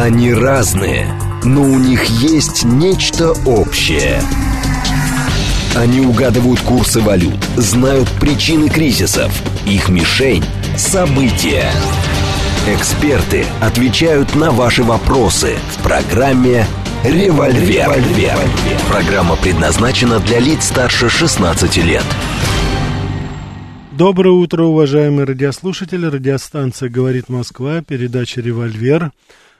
Они разные, но у них есть нечто общее. Они угадывают курсы валют, знают причины кризисов, их мишень – события. Эксперты отвечают на ваши вопросы в программе «Револьвер». «Револьвер». Программа предназначена для лиц старше 16 лет. Доброе утро, уважаемые радиослушатели. Радиостанция «Говорит Москва», передача «Револьвер».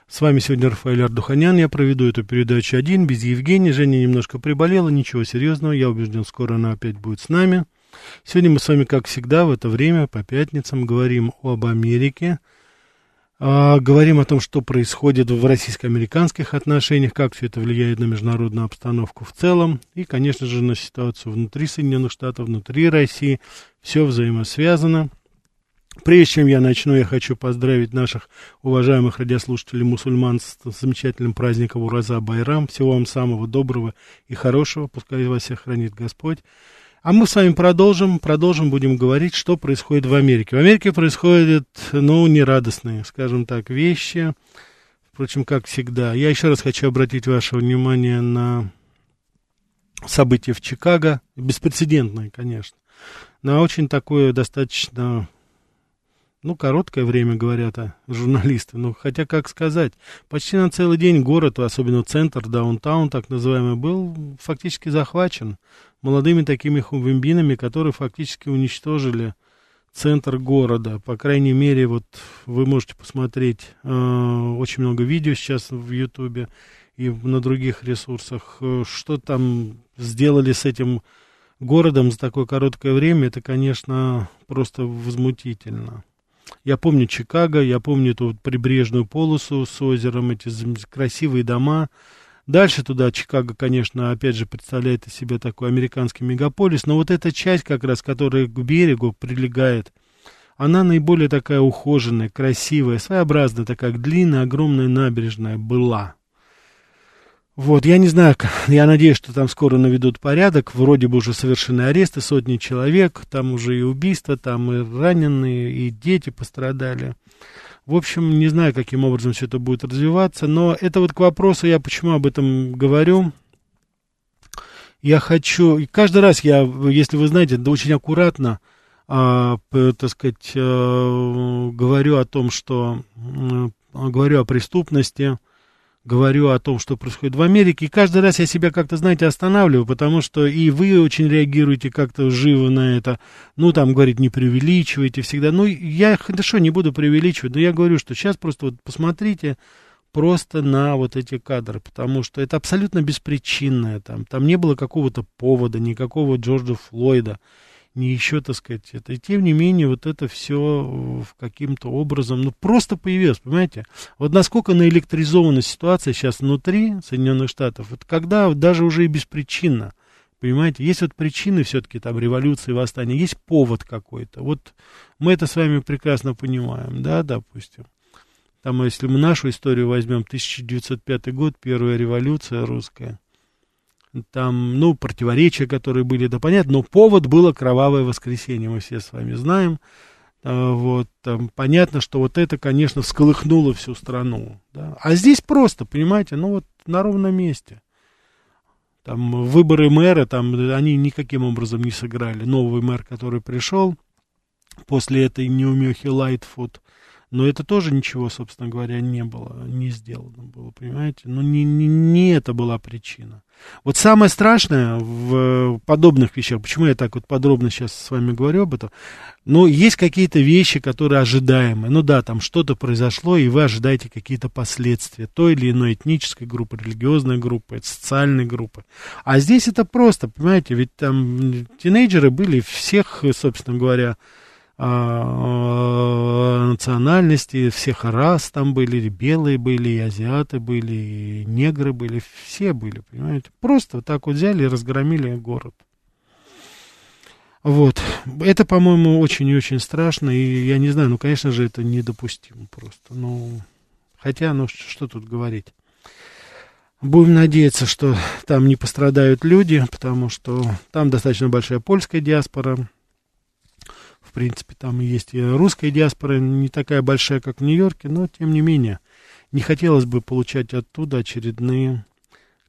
С вами сегодня Рафаэль Ардуханян. Я проведу эту передачу один, без Евгения. Женя немножко приболела, ничего серьезного. Я убежден, скоро она опять будет с нами. Сегодня мы с вами, как всегда, в это время, по пятницам, говорим об Америке. А, говорим о том, что происходит в российско-американских отношениях, как все это влияет на международную обстановку в целом. И, конечно же, на ситуацию внутри Соединенных Штатов, внутри России. Все взаимосвязано. Прежде чем я начну, я хочу поздравить наших уважаемых радиослушателей мусульман с замечательным праздником Ураза Байрам. Всего вам самого доброго и хорошего. Пускай вас всех хранит Господь. А мы с вами продолжим, продолжим, будем говорить, что происходит в Америке. В Америке происходят, ну, нерадостные, скажем так, вещи. Впрочем, как всегда. Я еще раз хочу обратить ваше внимание на события в Чикаго. Беспрецедентные, конечно. На очень такое достаточно ну, короткое время, говорят а, журналисты. Ну, хотя, как сказать, почти на целый день город, особенно центр, даунтаун, так называемый, был фактически захвачен молодыми такими хумвимбинами, которые фактически уничтожили центр города. По крайней мере, вот вы можете посмотреть э, очень много видео сейчас в Ютубе и на других ресурсах, э, что там сделали с этим городом за такое короткое время, это, конечно, просто возмутительно. Я помню Чикаго, я помню эту вот прибрежную полосу с озером, эти красивые дома. Дальше туда Чикаго, конечно, опять же представляет из себя такой американский мегаполис, но вот эта часть как раз, которая к берегу прилегает, она наиболее такая ухоженная, красивая, своеобразная, такая длинная, огромная набережная была. Вот, я не знаю, я надеюсь, что там скоро наведут порядок, вроде бы уже совершены аресты, сотни человек, там уже и убийства, там и раненые, и дети пострадали. В общем, не знаю, каким образом все это будет развиваться, но это вот к вопросу, я почему об этом говорю. Я хочу, и каждый раз я, если вы знаете, да очень аккуратно, а, так сказать, а, говорю о том, что, а, говорю о преступности, говорю о том, что происходит в Америке, и каждый раз я себя как-то, знаете, останавливаю, потому что и вы очень реагируете как-то живо на это, ну, там, говорит, не преувеличивайте всегда, ну, я, хорошо, не буду преувеличивать, но я говорю, что сейчас просто вот посмотрите просто на вот эти кадры, потому что это абсолютно беспричинное, там, там не было какого-то повода, никакого Джорджа Флойда, не еще, так сказать, это. И тем не менее, вот это все каким-то образом, ну, просто появилось, понимаете? Вот насколько наэлектризована ситуация сейчас внутри Соединенных Штатов, вот когда даже уже и беспричинно, понимаете, есть вот причины все-таки там революции, восстания, есть повод какой-то. Вот мы это с вами прекрасно понимаем, да, допустим. Там, если мы нашу историю возьмем, 1905 год, первая революция русская – там, ну, противоречия, которые были, да понятно, но повод было кровавое воскресенье, мы все с вами знаем. А, вот, там, понятно, что вот это, конечно, всколыхнуло всю страну. Да? А здесь просто, понимаете, ну вот на ровном месте. Там выборы мэра, там они никаким образом не сыграли. Новый мэр, который пришел после этой неумехи Лайтфуд, но это тоже ничего, собственно говоря, не было, не сделано было, понимаете? Но не, не, не это была причина. Вот самое страшное в подобных вещах, почему я так вот подробно сейчас с вами говорю об этом, ну, есть какие-то вещи, которые ожидаемые. Ну да, там что-то произошло, и вы ожидаете какие-то последствия той или иной этнической группы, религиозной группы, социальной группы. А здесь это просто, понимаете, ведь там тинейджеры были всех, собственно говоря, а, национальности, всех рас там были, и белые были, и азиаты были, и негры были, все были, понимаете. Просто вот так вот взяли и разгромили город. Вот. Это, по-моему, очень и очень страшно, и я не знаю, ну, конечно же, это недопустимо просто. Ну, хотя, ну, что, тут говорить. Будем надеяться, что там не пострадают люди, потому что там достаточно большая польская диаспора, принципе, там есть и русская диаспора, не такая большая, как в Нью-Йорке, но тем не менее. не хотелось бы получать оттуда очередные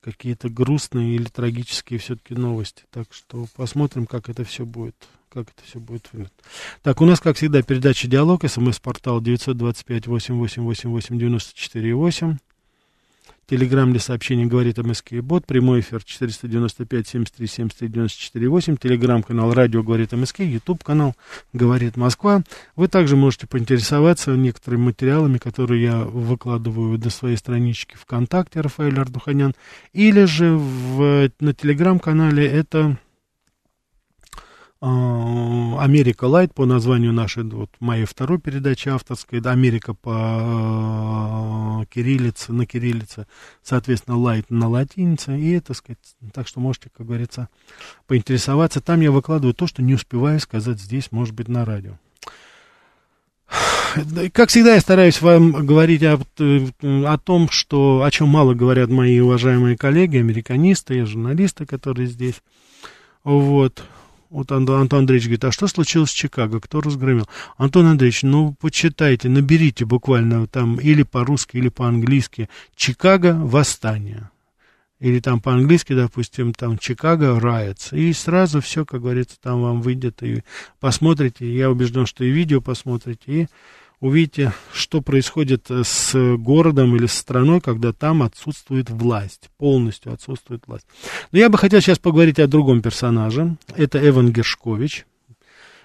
какие-то грустные или трагические все-таки новости. Так что посмотрим, как это все будет. Как это все будет выглядеть. Так, у нас, как всегда, передача «Диалог», смс-портал 925-88-88-94-8. Телеграмм для сообщений говорит МСК бот. Прямой эфир 495-73-73-94-8. Телеграм-канал радио говорит МСК. Ютуб канал говорит Москва. Вы также можете поинтересоваться некоторыми материалами, которые я выкладываю на своей страничке ВКонтакте Рафаэль Ардуханян. Или же в, на телеграм-канале это Америка Light по названию нашей, вот моей второй передачи авторской, Америка по э, кириллице, на кириллице, соответственно, Light на латинице, и это, сказать, так что можете, как говорится, поинтересоваться. Там я выкладываю то, что не успеваю сказать здесь, может быть, на радио. Как всегда, я стараюсь вам говорить о, о том, что, о чем мало говорят мои уважаемые коллеги, американисты и журналисты, которые здесь. Вот. Вот Антон, Андреевич говорит, а что случилось в Чикаго? Кто разгромил? Антон Андреевич, ну, почитайте, наберите буквально там или по-русски, или по-английски «Чикаго. Восстание». Или там по-английски, допустим, там «Чикаго. Riots». И сразу все, как говорится, там вам выйдет, и посмотрите. Я убежден, что и видео посмотрите, и увидите, что происходит э, с городом или с страной, когда там отсутствует власть, полностью отсутствует власть. Но я бы хотел сейчас поговорить о другом персонаже. Это Эван Гершкович.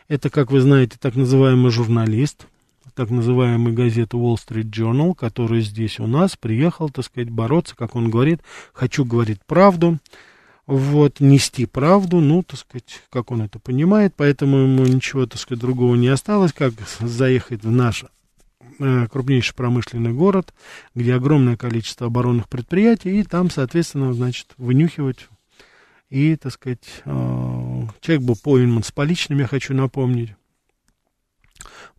Это, как вы знаете, так называемый журналист, так называемой газеты Wall Street Journal, который здесь у нас приехал, так сказать, бороться, как он говорит, хочу говорить правду вот, нести правду, ну, так сказать, как он это понимает, поэтому ему ничего, так сказать, другого не осталось, как заехать в наш э, крупнейший промышленный город, где огромное количество оборонных предприятий, и там, соответственно, значит, вынюхивать и, так сказать, э, человек был Пойнман с поличным, я хочу напомнить,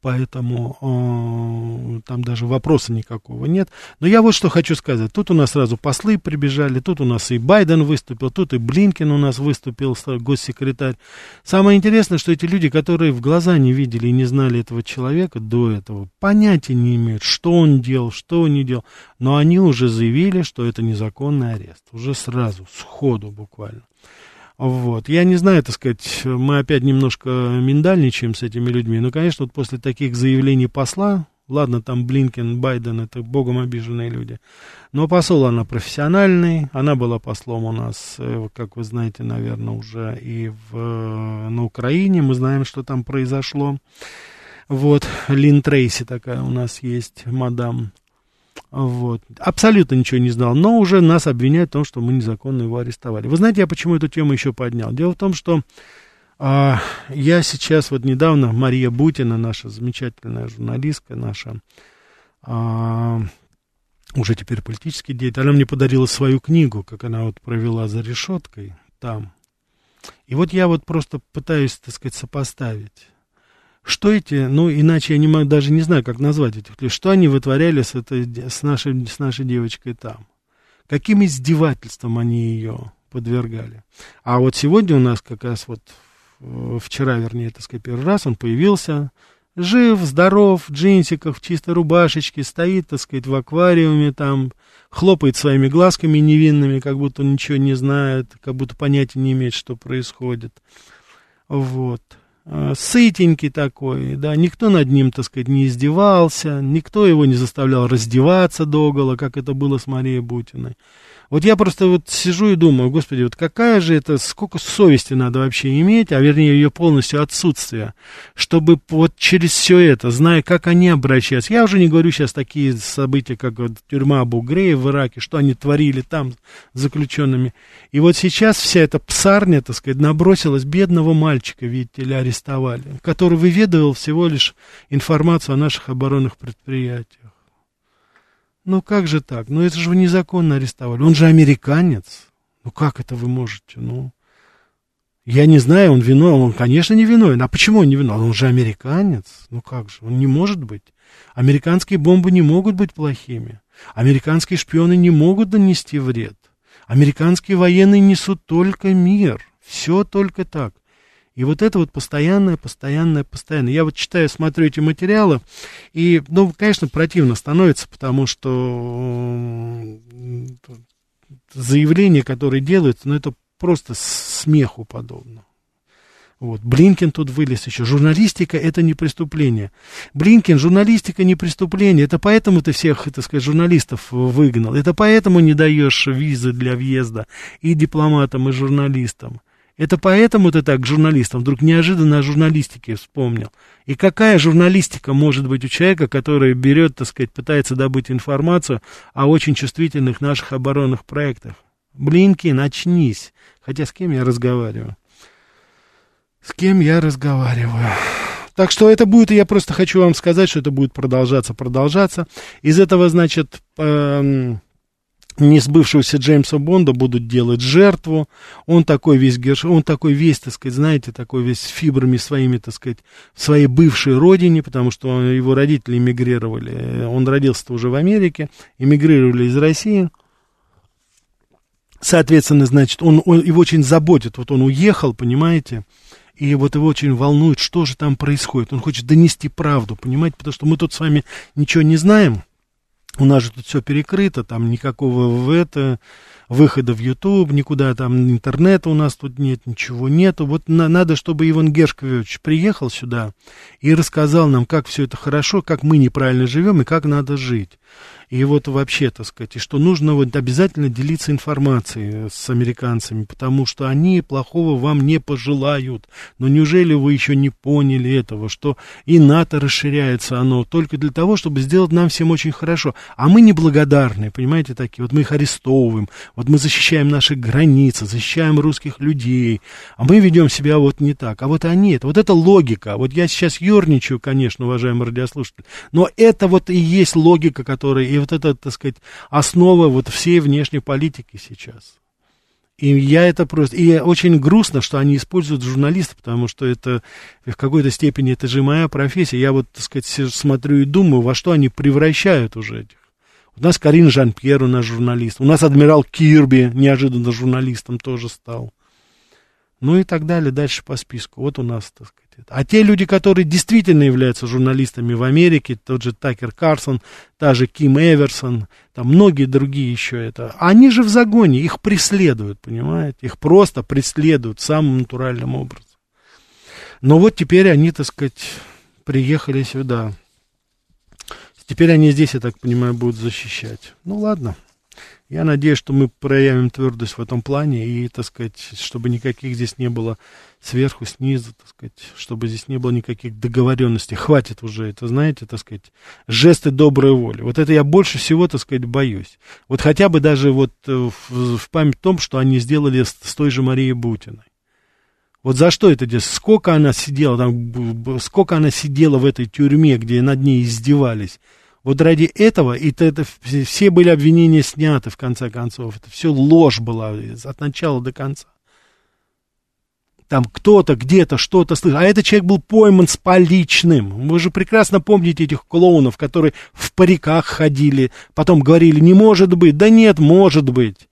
поэтому э, там даже вопроса никакого нет. Но я вот что хочу сказать. Тут у нас сразу послы прибежали, тут у нас и Байден выступил, тут и Блинкен у нас выступил, госсекретарь. Самое интересное, что эти люди, которые в глаза не видели и не знали этого человека до этого, понятия не имеют, что он делал, что он не делал. Но они уже заявили, что это незаконный арест. Уже сразу, сходу буквально. Вот. Я не знаю, так сказать, мы опять немножко миндальничаем с этими людьми, но, конечно, вот после таких заявлений посла, ладно, там Блинкен, Байден, это богом обиженные люди, но посол она профессиональный, она была послом у нас, э, как вы знаете, наверное, уже и в, на Украине, мы знаем, что там произошло. Вот, Лин Трейси такая у нас есть, мадам. Вот. Абсолютно ничего не знал, но уже нас обвиняют в том, что мы незаконно его арестовали. Вы знаете, я почему эту тему еще поднял? Дело в том, что а, я сейчас, вот недавно, Мария Бутина, наша замечательная журналистка, наша, а, уже теперь политический деятель, она мне подарила свою книгу, как она вот провела за решеткой там. И вот я вот просто пытаюсь, так сказать, сопоставить что эти, ну, иначе я не могу, даже не знаю, как назвать этих людей, что они вытворяли с, этой, с, нашей, с нашей девочкой там? Каким издевательством они ее подвергали? А вот сегодня у нас как раз вот, вчера, вернее, так сказать, первый раз он появился, жив, здоров, в джинсиках, в чистой рубашечке, стоит, так сказать, в аквариуме там, хлопает своими глазками невинными, как будто он ничего не знает, как будто понятия не имеет, что происходит. Вот. Э, сытенький такой, да, никто над ним, так сказать, не издевался, никто его не заставлял раздеваться догола, как это было с Марией Бутиной. Вот я просто вот сижу и думаю, господи, вот какая же это, сколько совести надо вообще иметь, а вернее ее полностью отсутствие, чтобы вот через все это, зная, как они обращаются, я уже не говорю сейчас такие события, как вот тюрьма Абу-Грея в Ираке, что они творили там с заключенными, и вот сейчас вся эта псарня, так сказать, набросилась бедного мальчика, видите ли, арестовали, который выведывал всего лишь информацию о наших оборонных предприятиях. Ну как же так? Ну это же вы незаконно арестовали. Он же американец. Ну как это вы можете? Ну, я не знаю, он виновен. Он, конечно, не виновен. А почему он не виновен? Он же американец. Ну как же? Он не может быть. Американские бомбы не могут быть плохими. Американские шпионы не могут нанести вред. Американские военные несут только мир. Все только так. И вот это вот постоянное, постоянное, постоянное. Я вот читаю, смотрю эти материалы, и, ну, конечно, противно становится, потому что заявления, которые делаются, ну, это просто смеху подобно. Вот. Блинкин тут вылез еще. Журналистика это не преступление. Блинкин, журналистика не преступление. Это поэтому ты всех, так сказать, журналистов выгнал. Это поэтому не даешь визы для въезда и дипломатам, и журналистам. Это поэтому ты так к журналистам вдруг неожиданно о журналистике вспомнил. И какая журналистика может быть у человека, который берет, так сказать, пытается добыть информацию о очень чувствительных наших оборонных проектах? Блинки, начнись. Хотя с кем я разговариваю? С кем я разговариваю? Так что это будет, я просто хочу вам сказать, что это будет продолжаться, продолжаться. Из этого, значит, эм, несбывшегося Джеймса Бонда будут делать жертву. Он такой весь, он такой весь, так сказать, знаете, такой весь фибрами своими, так сказать, в своей бывшей родине, потому что его родители эмигрировали. Он родился уже в Америке, эмигрировали из России. Соответственно, значит, он, он его очень заботит. Вот он уехал, понимаете, и вот его очень волнует, что же там происходит. Он хочет донести правду, понимаете, потому что мы тут с вами ничего не знаем. У нас же тут все перекрыто, там никакого в это, выхода в YouTube, никуда там интернета у нас тут нет, ничего нету. Вот на, надо, чтобы Иван Гершкович приехал сюда и рассказал нам, как все это хорошо, как мы неправильно живем и как надо жить. И вот вообще, так сказать, и что нужно вот обязательно делиться информацией с американцами, потому что они плохого вам не пожелают. Но неужели вы еще не поняли этого, что и НАТО расширяется оно только для того, чтобы сделать нам всем очень хорошо. А мы неблагодарные, понимаете, такие. Вот мы их арестовываем, вот мы защищаем наши границы, защищаем русских людей, а мы ведем себя вот не так. А вот они, это, вот это логика. Вот я сейчас ерничаю, конечно, уважаемый радиослушатель, но это вот и есть логика, которая и вот это, так сказать, основа вот всей внешней политики сейчас. И я это просто... И очень грустно, что они используют журналистов, потому что это в какой-то степени это же моя профессия. Я вот, так сказать, смотрю и думаю, во что они превращают уже этих. У нас Карин Жан-Пьер, у нас журналист. У нас адмирал Кирби неожиданно журналистом тоже стал. Ну и так далее, дальше по списку. Вот у нас, так сказать. А те люди, которые действительно являются журналистами в Америке, тот же Такер Карсон, та же Ким Эверсон, там многие другие еще это, они же в загоне, их преследуют, понимаете? Их просто преследуют самым натуральным образом. Но вот теперь они, так сказать, приехали сюда. Теперь они здесь, я так понимаю, будут защищать. Ну ладно. Я надеюсь, что мы проявим твердость в этом плане и, так сказать, чтобы никаких здесь не было сверху, снизу, так сказать, чтобы здесь не было никаких договоренностей. Хватит уже это, знаете, так сказать, жесты доброй воли. Вот это я больше всего, так сказать, боюсь. Вот хотя бы даже вот э, в, в память о том, что они сделали с, с той же Марией Бутиной. Вот за что это здесь? Сколько она сидела там, сколько она сидела в этой тюрьме, где над ней издевались. Вот ради этого, и это, это все были обвинения сняты, в конце концов. Это все ложь была от начала до конца. Там кто-то где-то что-то слышал. А этот человек был пойман с поличным. Вы же прекрасно помните этих клоунов, которые в париках ходили, потом говорили, не может быть. Да нет, может быть.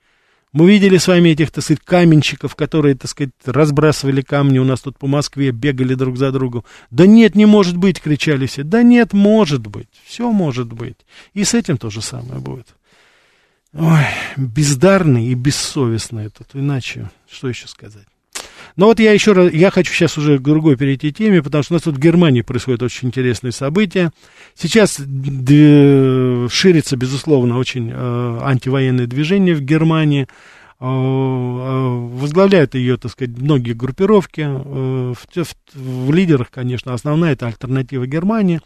Мы видели с вами этих, так сказать, каменщиков, которые, так сказать, разбрасывали камни у нас тут по Москве, бегали друг за другом. Да нет, не может быть, кричали все. Да нет, может быть. Все может быть. И с этим то же самое будет. Ой, бездарный и бессовестный этот. Иначе, что еще сказать? Но вот я еще раз, я хочу сейчас уже к другой перейти теме, потому что у нас тут в Германии происходят очень интересные события. Сейчас ширится, безусловно, очень э, антивоенное движение в Германии. Э, э, возглавляют ее, так сказать, многие группировки. Э, в, в, в лидерах, конечно, основная это альтернатива Германии.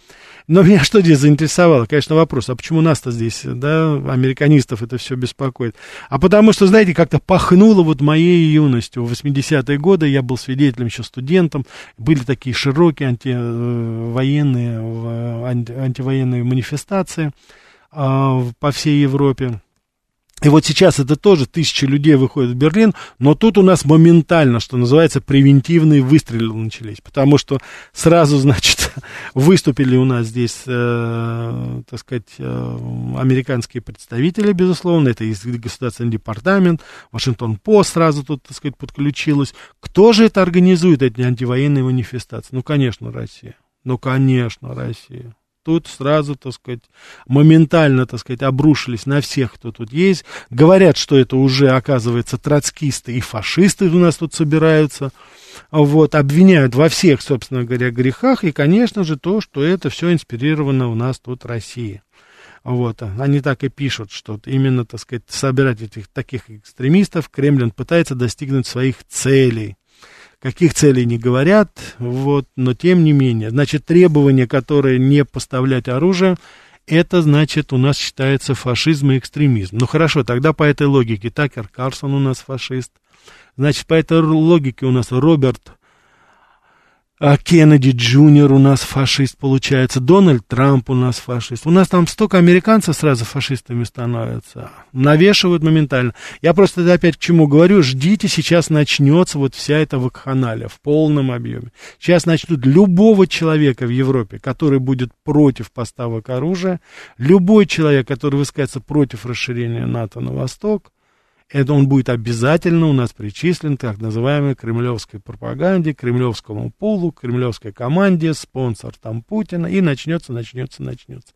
Но меня что здесь заинтересовало? Конечно, вопрос, а почему нас-то здесь, да, американистов это все беспокоит? А потому что, знаете, как-то пахнуло вот моей юностью. В 80-е годы я был свидетелем еще студентом. Были такие широкие антивоенные, анти, антивоенные манифестации а, по всей Европе. И вот сейчас это тоже тысячи людей выходят в Берлин, но тут у нас моментально, что называется, превентивные выстрелы начались, потому что сразу, значит, выступили у нас здесь, э, так сказать, э, американские представители, безусловно, это и Государственный департамент, Вашингтон-Пост сразу тут, так сказать, подключилась. Кто же это организует, эти антивоенные манифестации? Ну, конечно, Россия. Ну, конечно, Россия тут сразу, так сказать, моментально, так сказать, обрушились на всех, кто тут есть. Говорят, что это уже, оказывается, троцкисты и фашисты у нас тут собираются. Вот, обвиняют во всех, собственно говоря, грехах. И, конечно же, то, что это все инспирировано у нас тут России. Вот, они так и пишут, что именно, так сказать, собирать этих таких экстремистов Кремль пытается достигнуть своих целей каких целей не говорят, вот, но тем не менее. Значит, требования, которые не поставлять оружие, это, значит, у нас считается фашизм и экстремизм. Ну хорошо, тогда по этой логике Такер Карсон у нас фашист. Значит, по этой логике у нас Роберт а Кеннеди Джуниор у нас фашист получается, Дональд Трамп у нас фашист. У нас там столько американцев сразу фашистами становятся, навешивают моментально. Я просто опять к чему говорю, ждите, сейчас начнется вот вся эта вакханалия в полном объеме. Сейчас начнут любого человека в Европе, который будет против поставок оружия, любой человек, который высказывается против расширения НАТО на восток, это он будет обязательно у нас причислен к так называемой кремлевской пропаганде, кремлевскому пулу, кремлевской команде, спонсор там Путина, и начнется, начнется, начнется.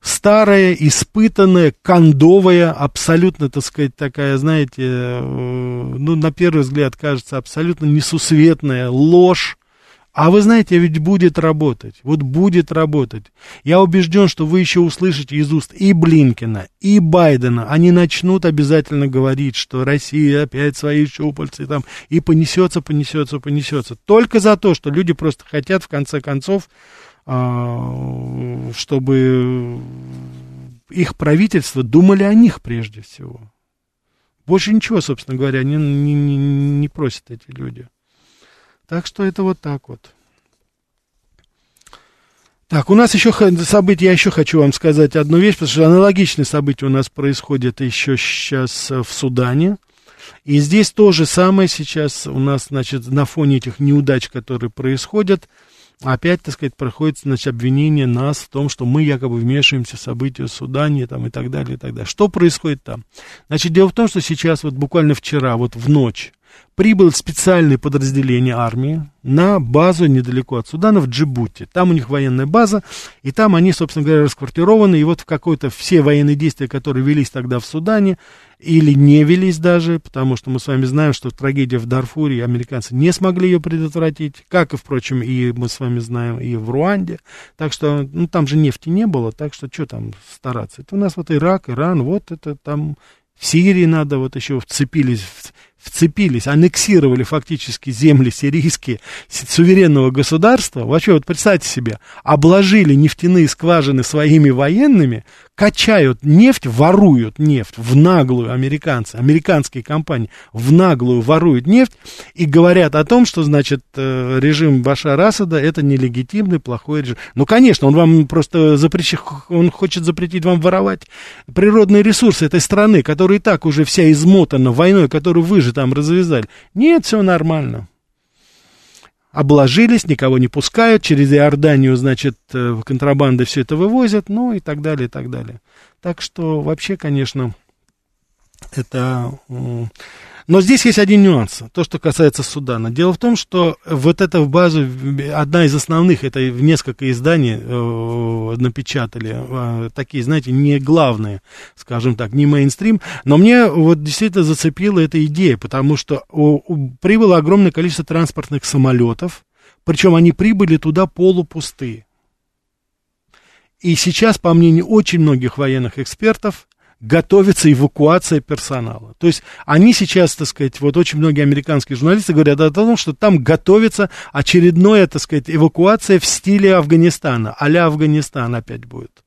Старая, испытанная, кондовая, абсолютно, так сказать, такая, знаете, э, ну, на первый взгляд кажется абсолютно несусветная ложь, а вы знаете, ведь будет работать. Вот будет работать. Я убежден, что вы еще услышите из уст и Блинкина, и Байдена. Они начнут обязательно говорить, что Россия опять свои щупальцы там, и понесется, понесется, понесется. Только за то, что люди просто хотят, в конце концов, а, чтобы их правительство думали о них прежде всего. Больше ничего, собственно говоря, не, не, не просят эти люди. Так что это вот так вот. Так, у нас еще события, я еще хочу вам сказать одну вещь, потому что аналогичные события у нас происходят еще сейчас в Судане. И здесь то же самое сейчас у нас, значит, на фоне этих неудач, которые происходят, опять, так сказать, проходит, значит, обвинение нас в том, что мы якобы вмешиваемся в события в Судане, там, и так далее, и так далее. Что происходит там? Значит, дело в том, что сейчас, вот буквально вчера, вот в ночь, прибыло специальное подразделение армии на базу недалеко от Судана в Джибути. Там у них военная база, и там они, собственно говоря, расквартированы, и вот в какой-то все военные действия, которые велись тогда в Судане, или не велись даже, потому что мы с вами знаем, что трагедия в Дарфуре, американцы не смогли ее предотвратить, как и, впрочем, и мы с вами знаем, и в Руанде, так что, ну, там же нефти не было, так что, что там стараться? Это у нас вот Ирак, Иран, вот это там в Сирии надо, вот еще вцепились вцепились, аннексировали фактически земли сирийские суверенного государства, вообще вот представьте себе, обложили нефтяные скважины своими военными, качают нефть, воруют нефть в наглую американцы, американские компании в наглую воруют нефть и говорят о том, что, значит, э, режим Башара Асада это нелегитимный, плохой режим. Ну, конечно, он вам просто запрещает, он хочет запретить вам воровать природные ресурсы этой страны, которая и так уже вся измотана войной, которую вы же там развязали. Нет, все нормально обложились, никого не пускают, через Иорданию, значит, э, контрабанды все это вывозят, ну и так далее, и так далее. Так что вообще, конечно, это но здесь есть один нюанс, то, что касается Судана. Дело в том, что вот эта база, одна из основных, это в несколько изданий э, напечатали, э, такие, знаете, не главные, скажем так, не мейнстрим, но мне вот действительно зацепила эта идея, потому что у, у, прибыло огромное количество транспортных самолетов, причем они прибыли туда полупустые. И сейчас, по мнению очень многих военных экспертов, готовится эвакуация персонала. То есть они сейчас, так сказать, вот очень многие американские журналисты говорят о том, что там готовится очередная, так сказать, эвакуация в стиле Афганистана, а-ля Афганистан опять будет.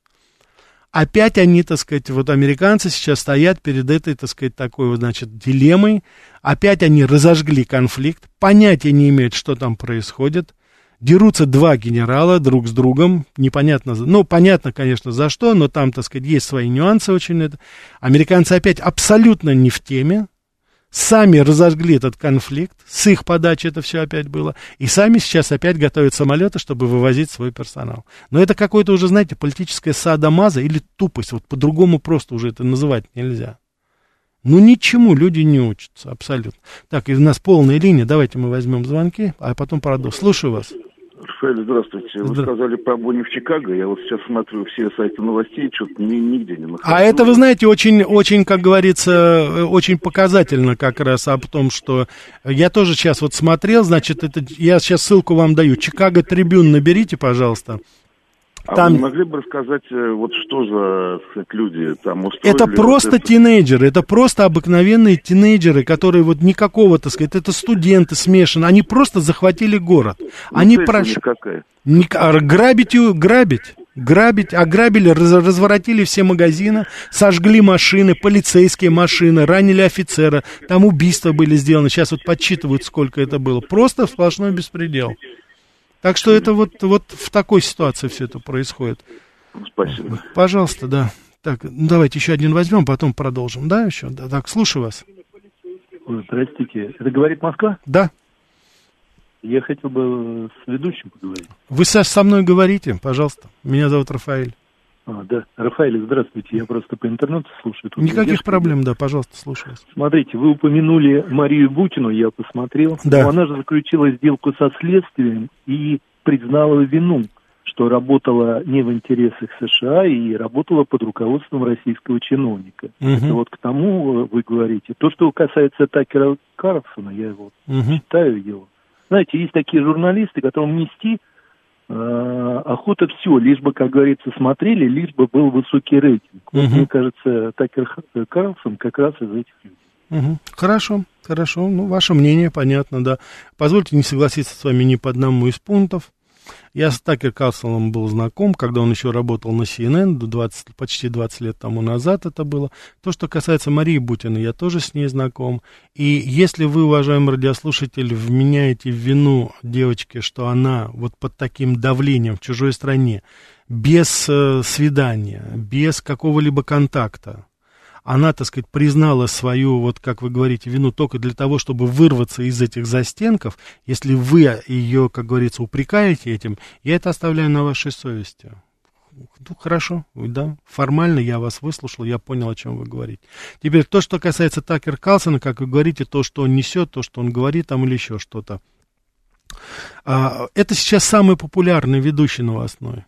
Опять они, так сказать, вот американцы сейчас стоят перед этой, так сказать, такой вот, значит, дилеммой. Опять они разожгли конфликт, понятия не имеют, что там происходит. Дерутся два генерала друг с другом, непонятно, ну, понятно, конечно, за что, но там, так сказать, есть свои нюансы очень. Это. Американцы опять абсолютно не в теме, сами разожгли этот конфликт, с их подачи это все опять было, и сами сейчас опять готовят самолеты, чтобы вывозить свой персонал. Но это какое-то уже, знаете, политическая садомаза или тупость, вот по-другому просто уже это называть нельзя. Ну, ничему люди не учатся, абсолютно. Так, и у нас полная линия, давайте мы возьмем звонки, а потом продолжим. Слушаю вас. Рафаэль, здравствуйте. Вы сказали про Бонни в Чикаго. Я вот сейчас смотрю все сайты новостей, что-то нигде не нахожу. А это, вы знаете, очень, очень, как говорится, очень показательно как раз об том, что я тоже сейчас вот смотрел, значит, это, я сейчас ссылку вам даю. Чикаго Трибюн наберите, пожалуйста. А там... вы не могли бы рассказать, э, вот что за сказать, люди там устроили? Это просто вот это... тинейджеры, это просто обыкновенные тинейджеры, которые вот никакого, так сказать, это студенты смешаны, они просто захватили город. Ну, они прошли... Ник... А, грабить, грабить. Грабить, ограбили, раз, разворотили все магазины, сожгли машины, полицейские машины, ранили офицера, там убийства были сделаны, сейчас вот подсчитывают, сколько это было. Просто сплошной беспредел. Так что это вот, вот в такой ситуации все это происходит. Спасибо. Пожалуйста, да. Так, ну давайте еще один возьмем, потом продолжим. Да, еще? Да, так, слушаю вас. Здравствуйте. Это говорит Москва? Да. Я хотел бы с ведущим поговорить. Вы со, со мной говорите, пожалуйста. Меня зовут Рафаэль. А, да. Рафаэль, здравствуйте. Я просто по интернету слушаю. Тут Никаких проблем, да, пожалуйста, слушаю. Смотрите, вы упомянули Марию Бутину, я посмотрел. Да. Но она же заключила сделку со следствием и признала вину, что работала не в интересах США и работала под руководством российского чиновника. Угу. Это вот к тому э, вы говорите. То, что касается Такера Карлсона, я его угу. читаю его. Знаете, есть такие журналисты, которым нести охота все, лишь бы, как говорится, смотрели, лишь бы был высокий рейтинг. Вот, угу. Мне кажется, Такер Карлсон как раз из этих людей. Угу. Хорошо, хорошо. Ну, ваше мнение, понятно, да. Позвольте не согласиться с вами ни по одному из пунктов. Я с Такер Карлсоном был знаком, когда он еще работал на CNN, 20, почти 20 лет тому назад это было. То, что касается Марии Бутиной, я тоже с ней знаком. И если вы, уважаемый радиослушатель, вменяете в вину девочке, что она вот под таким давлением в чужой стране, без э, свидания, без какого-либо контакта, она, так сказать, признала свою, вот как вы говорите, вину только для того, чтобы вырваться из этих застенков, если вы ее, как говорится, упрекаете этим, я это оставляю на вашей совести. Ну, хорошо, да, формально я вас выслушал, я понял, о чем вы говорите. Теперь то, что касается Такер Калсона, как вы говорите, то, что он несет, то, что он говорит там или еще что-то. А, это сейчас самый популярный ведущий новостной.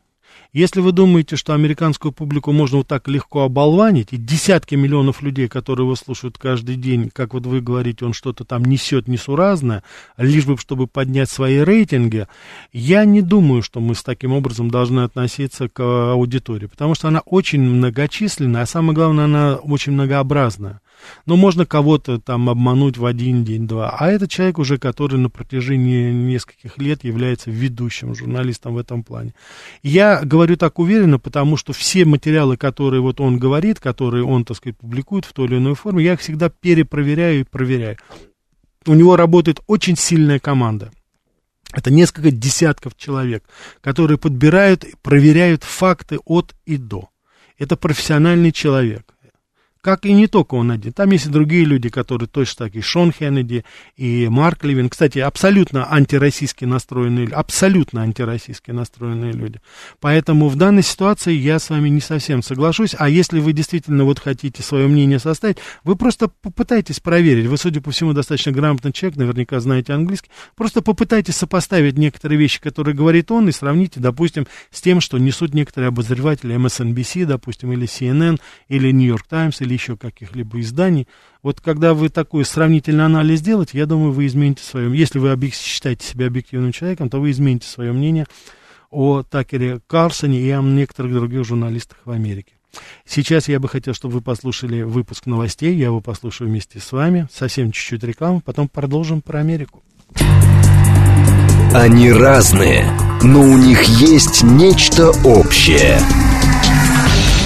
Если вы думаете, что американскую публику можно вот так легко оболванить, и десятки миллионов людей, которые его слушают каждый день, как вот вы говорите, он что-то там несет несуразное, лишь бы чтобы поднять свои рейтинги, я не думаю, что мы с таким образом должны относиться к аудитории, потому что она очень многочисленная, а самое главное, она очень многообразная. Но можно кого-то там обмануть в один день, два. А это человек уже, который на протяжении нескольких лет является ведущим журналистом в этом плане. Я говорю так уверенно, потому что все материалы, которые вот он говорит, которые он, так сказать, публикует в той или иной форме, я их всегда перепроверяю и проверяю. У него работает очень сильная команда. Это несколько десятков человек, которые подбирают, проверяют факты от и до. Это профессиональный человек. Как и не только он один. Там есть и другие люди, которые точно так, и Шон Хеннеди, и Марк Левин. Кстати, абсолютно антироссийски настроенные, абсолютно антироссийски настроенные люди. Поэтому в данной ситуации я с вами не совсем соглашусь. А если вы действительно вот хотите свое мнение составить, вы просто попытайтесь проверить. Вы, судя по всему, достаточно грамотный человек, наверняка знаете английский. Просто попытайтесь сопоставить некоторые вещи, которые говорит он, и сравните, допустим, с тем, что несут некоторые обозреватели MSNBC, допустим, или CNN, или New York Times, или или еще каких-либо изданий. Вот когда вы такой сравнительный анализ делаете, я думаю, вы измените свое... Если вы объек... считаете себя объективным человеком, то вы измените свое мнение о Такере Карлсоне и о некоторых других журналистах в Америке. Сейчас я бы хотел, чтобы вы послушали выпуск новостей. Я его послушаю вместе с вами. Совсем чуть-чуть рекламы, потом продолжим про Америку. Они разные, но у них есть нечто общее –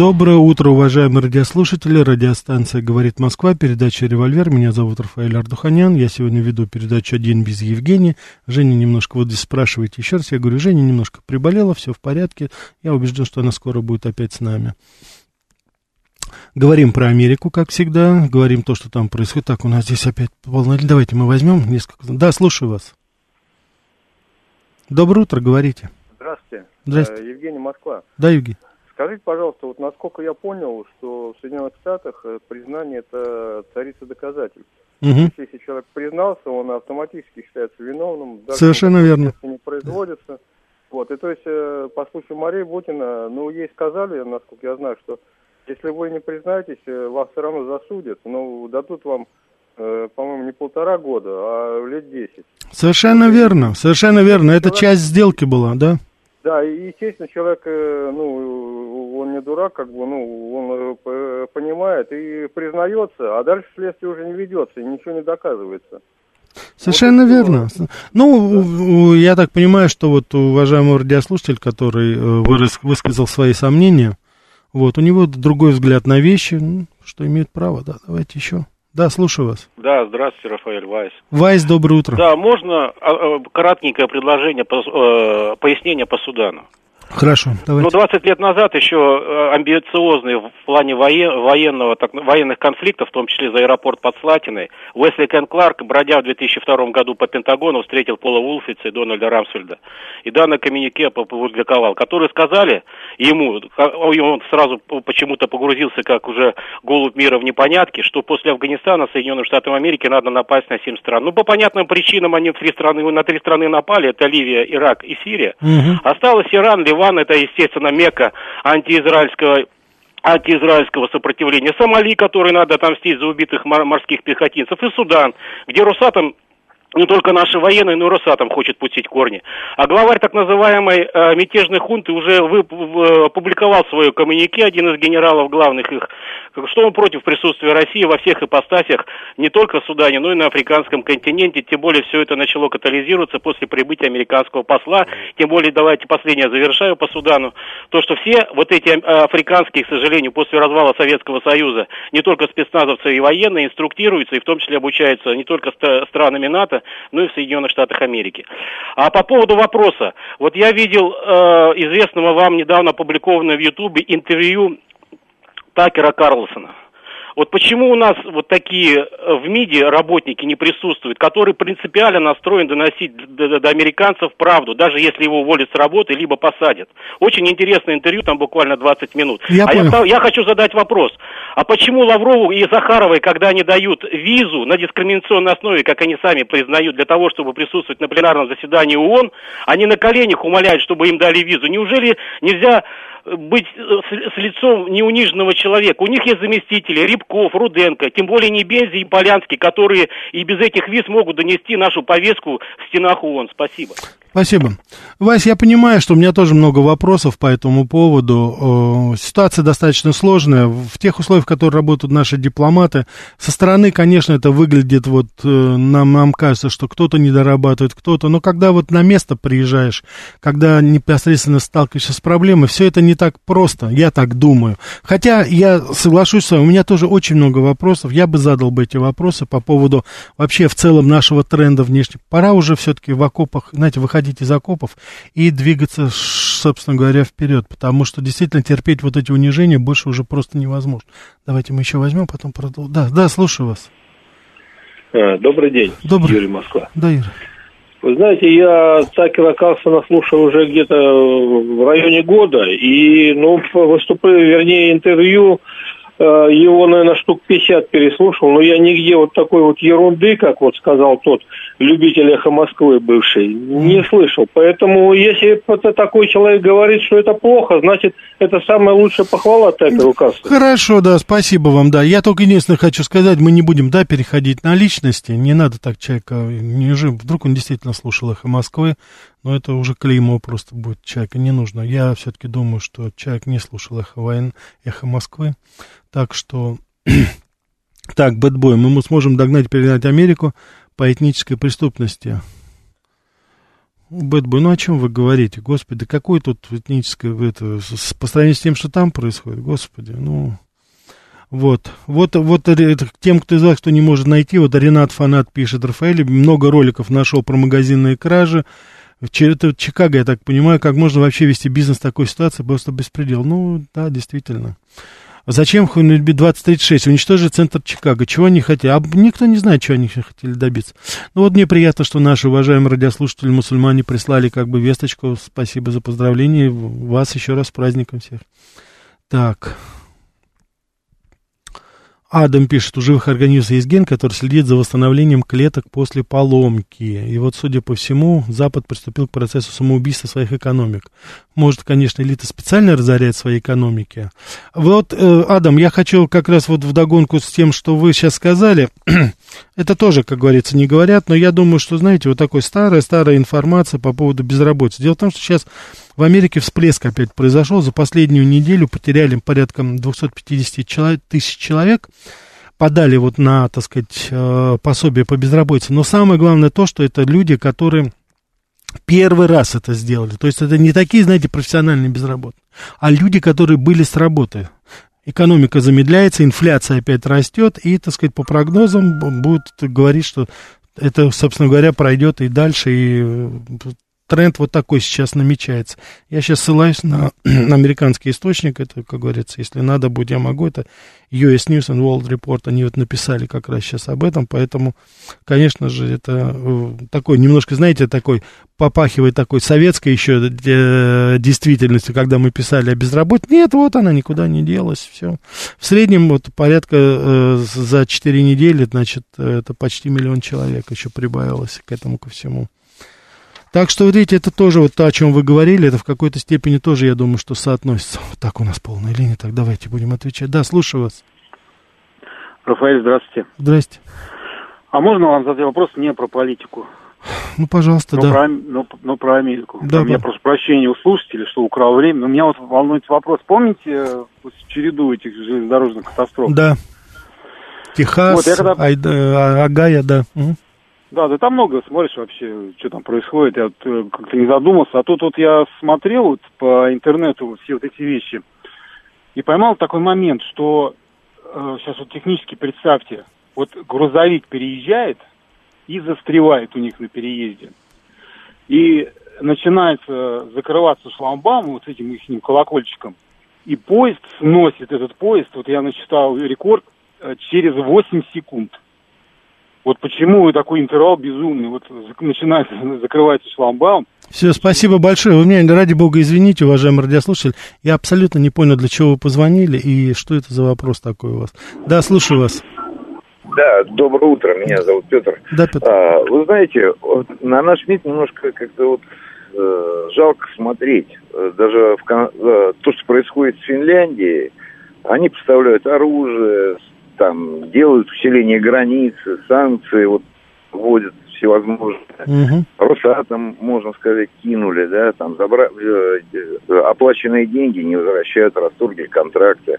Доброе утро, уважаемые радиослушатели. Радиостанция «Говорит Москва», передача «Револьвер». Меня зовут Рафаэль Ардуханян. Я сегодня веду передачу «Один без Евгения». Женя немножко, вот здесь спрашиваете еще раз. Я говорю, Женя немножко приболела, все в порядке. Я убежден, что она скоро будет опять с нами. Говорим про Америку, как всегда. Говорим то, что там происходит. Так, у нас здесь опять волна. Давайте мы возьмем несколько... Да, слушаю вас. Доброе утро, говорите. Здравствуйте. Здравствуйте. Э, Евгений Москва. Да, Евгений. Скажите, пожалуйста, вот насколько я понял, что в Соединенных Штатах э, признание это царица доказательств. Угу. Если человек признался, он автоматически считается виновным. Даже Совершенно верно. не производится. Вот, и то есть, э, по случаю Марии Бутина, ну, ей сказали, насколько я знаю, что если вы не признаетесь, э, вас все равно засудят, но дадут вам, э, по-моему, не полтора года, а лет десять. Совершенно верно, совершенно верно. Это часть сделки была, да? Да, и, естественно, человек, э, ну, он не дурак, как бы, ну, он э, понимает и признается, а дальше следствие уже не ведется, и ничего не доказывается. Совершенно Вот верно. Ну, я так понимаю, что вот уважаемый радиослушатель, который э, вырас- высказал свои сомнения, вот, у него другой взгляд на вещи, что имеет право, да, давайте еще. Да, слушаю вас. Да, здравствуйте, Рафаэль Вайс. Вайс, доброе утро. Да, можно а, а, кратенькое предложение, по, э, пояснение по Судану. Хорошо, Ну, давайте. 20 лет назад еще э, амбициозный в плане воен- военного, так, военных конфликтов, в том числе за аэропорт под Слатиной, Уэсли Кен Кларк, бродя в 2002 году по Пентагону, встретил Пола Улфица и Дональда Рамсфельда. И данное коммюнике опубликовал, которые сказали ему, и он сразу почему-то погрузился как уже голубь мира в непонятки, что после Афганистана Соединенным Штатам Америки надо напасть на семь стран. Ну, по понятным причинам они в три страны, на три страны напали, это Ливия, Ирак и Сирия. Мгм. Осталось Иран, Ливан, это, естественно, мека антиизраильского антиизраильского сопротивления. Сомали, который надо отомстить за убитых мор- морских пехотинцев. И Судан, где Росатом не только наши военные, но и Росатом хочет пустить корни. А главарь так называемой э, мятежной хунты уже вы, в- опубликовал свое коммунике, один из генералов главных их, что он против присутствия России во всех ипостасях, не только в Судане, но и на африканском континенте. Тем более все это начало катализироваться после прибытия американского посла. Тем более, давайте последнее завершаю по Судану. То, что все вот эти э, африканские, к сожалению, после развала Советского Союза, не только спецназовцы и военные инструктируются, и в том числе обучаются не только странами НАТО, но и в Соединенных Штатах Америки. А по поводу вопроса, вот я видел э, известного вам недавно опубликованного в Ютубе интервью Такера Карлсона. Вот почему у нас вот такие э, в МИДе работники не присутствуют, которые принципиально настроены доносить до, до- до американцев правду, даже если его уволят с работы, либо посадят. Очень интересное интервью, там буквально 20 минут. Я а понял. я, я хочу задать вопрос. А почему Лаврову и Захаровой, когда они дают визу на дискриминационной основе, как они сами признают, для того, чтобы присутствовать на пленарном заседании ООН, они на коленях умоляют, чтобы им дали визу? Неужели нельзя э, быть э, с, с лицом неуниженного человека? У них есть заместители Рябков, Руденко, тем более не Бензи и Полянский, которые и без этих виз могут донести нашу повестку в стенах ООН. Спасибо. Спасибо. Вась, я понимаю, что у меня тоже много вопросов по этому поводу. Ситуация достаточно сложная. В тех условиях, в которых работают наши дипломаты, со стороны, конечно, это выглядит вот, э, нам, нам кажется, что кто-то не дорабатывает, кто-то, но когда вот на место приезжаешь, когда непосредственно сталкиваешься с проблемой, все это не так просто, я так думаю. Хотя я соглашусь с вами, у меня тоже очень много вопросов, я бы задал бы эти вопросы по поводу вообще в целом нашего тренда внешне. Пора уже все-таки в окопах, знаете, выходить из окопов и двигаться, собственно говоря, вперед, потому что действительно терпеть вот эти унижения больше уже просто невозможно. Давайте мы еще возьмем, потом продолжим. Да, да, слушаю вас. Э, Добрый день, Добрый. Юрий Москва. Да, Ира. Вы знаете, я Такера Карлсона слушал уже где-то в районе года, и, ну, выступление, вернее, интервью э, его, наверное, штук 50 переслушал, но я нигде вот такой вот ерунды, как вот сказал тот любитель эхо Москвы бывший, не слышал. Поэтому, если такой человек говорит, что это плохо, значит, это самая лучшая похвала Такеру Карлсону. Хорошо, да, спасибо вам, да. Я только единственное хочу сказать, мы не будем, да, переходить на личности, не надо так человека, не жив, вдруг он действительно слушал «Эхо Москвы», но это уже клеймо просто будет человека, не нужно. Я все-таки думаю, что человек не слушал «Эхо, войн», «Эхо Москвы», так что... Так, бэтбой, мы сможем догнать, перегнать Америку, по этнической преступности. Бэтбой, ну о чем вы говорите, господи, какой тут этническое, это, по сравнению с тем, что там происходит, господи, ну... Вот, вот, вот тем, кто из вас, кто не может найти, вот Ренат Фанат пишет, Рафаэль много роликов нашел про магазинные кражи, это Чикаго, я так понимаю, как можно вообще вести бизнес в такой ситуации, просто беспредел. Ну, да, действительно. Зачем Хунельби 2036 уничтожить центр Чикаго? Чего они хотели? А никто не знает, чего они хотели добиться. Ну вот мне приятно, что наши уважаемые радиослушатели мусульмане прислали как бы весточку. Спасибо за поздравление. Вас еще раз с праздником всех. Так. Адам пишет, у живых организмов есть ген, который следит за восстановлением клеток после поломки. И вот, судя по всему, Запад приступил к процессу самоубийства своих экономик. Может, конечно, элита специально разоряет свои экономики. Вот, э, Адам, я хочу как раз вот вдогонку с тем, что вы сейчас сказали. Это тоже, как говорится, не говорят, но я думаю, что, знаете, вот такой старая-старая информация по поводу безработицы. Дело в том, что сейчас в Америке всплеск опять произошел. За последнюю неделю потеряли порядка 250 человек, тысяч человек. Подали вот на, так сказать, э, пособие по безработице. Но самое главное то, что это люди, которые первый раз это сделали. То есть это не такие, знаете, профессиональные безработные, а люди, которые были с работы. Экономика замедляется, инфляция опять растет, и, так сказать, по прогнозам будет говорить, что это, собственно говоря, пройдет и дальше, и тренд вот такой сейчас намечается. Я сейчас ссылаюсь на, на американский источник, это, как говорится, если надо будет, я могу, это US News and World Report, они вот написали как раз сейчас об этом, поэтому, конечно же, это э, такой, немножко, знаете, такой, попахивает такой советской еще э, действительностью, когда мы писали о безработице. Нет, вот она никуда не делась, все. В среднем вот порядка э, за 4 недели, значит, это почти миллион человек еще прибавилось к этому ко всему. Так что, видите, это тоже вот то, о чем вы говорили, это в какой-то степени тоже, я думаю, что соотносится. Так, у нас полная линия, так давайте будем отвечать. Да, слушаю вас. Рафаэль, здравствуйте. Здрасте. А можно вам задать вопрос не про политику? Ну, пожалуйста, но да. Про, но, но про Америку. Да, у меня да. просто прощение у слушателей, что украл время. Но меня вот волнует вопрос. Помните э, череду этих железнодорожных катастроф? Да. Техас, Вот, я когда- Айда, Агая, да. Мгм. Да, да, там много смотришь вообще, что там происходит. Я э, как-то не задумался. А тут вот я смотрел вот по интернету все вот эти вещи и поймал такой момент, что э, сейчас вот технически представьте, вот грузовик переезжает и застревает у них на переезде. И начинается закрываться шлагбаум вот этим их колокольчиком. И поезд сносит этот поезд, вот я насчитал рекорд, э, через 8 секунд. Вот почему такой интервал безумный. Вот начинается, закрывается шлагбаум. Все, спасибо большое. Вы меня, ради бога, извините, уважаемый радиослушатель, я абсолютно не понял, для чего вы позвонили и что это за вопрос такой у вас. Да, слушаю вас. Да, доброе утро, меня зовут Петр. Да, Петр. А, вы знаете, вот на наш МИД немножко как-то вот э, жалко смотреть. Даже в, кон- э, то, что происходит с Финляндией, они поставляют оружие, с- там делают усиление границы, санкции, вот вводят всевозможные. Мгм. Росатом, можно сказать, кинули, да, там забра... э, э, оплаченные деньги не возвращают, расторгли контракты.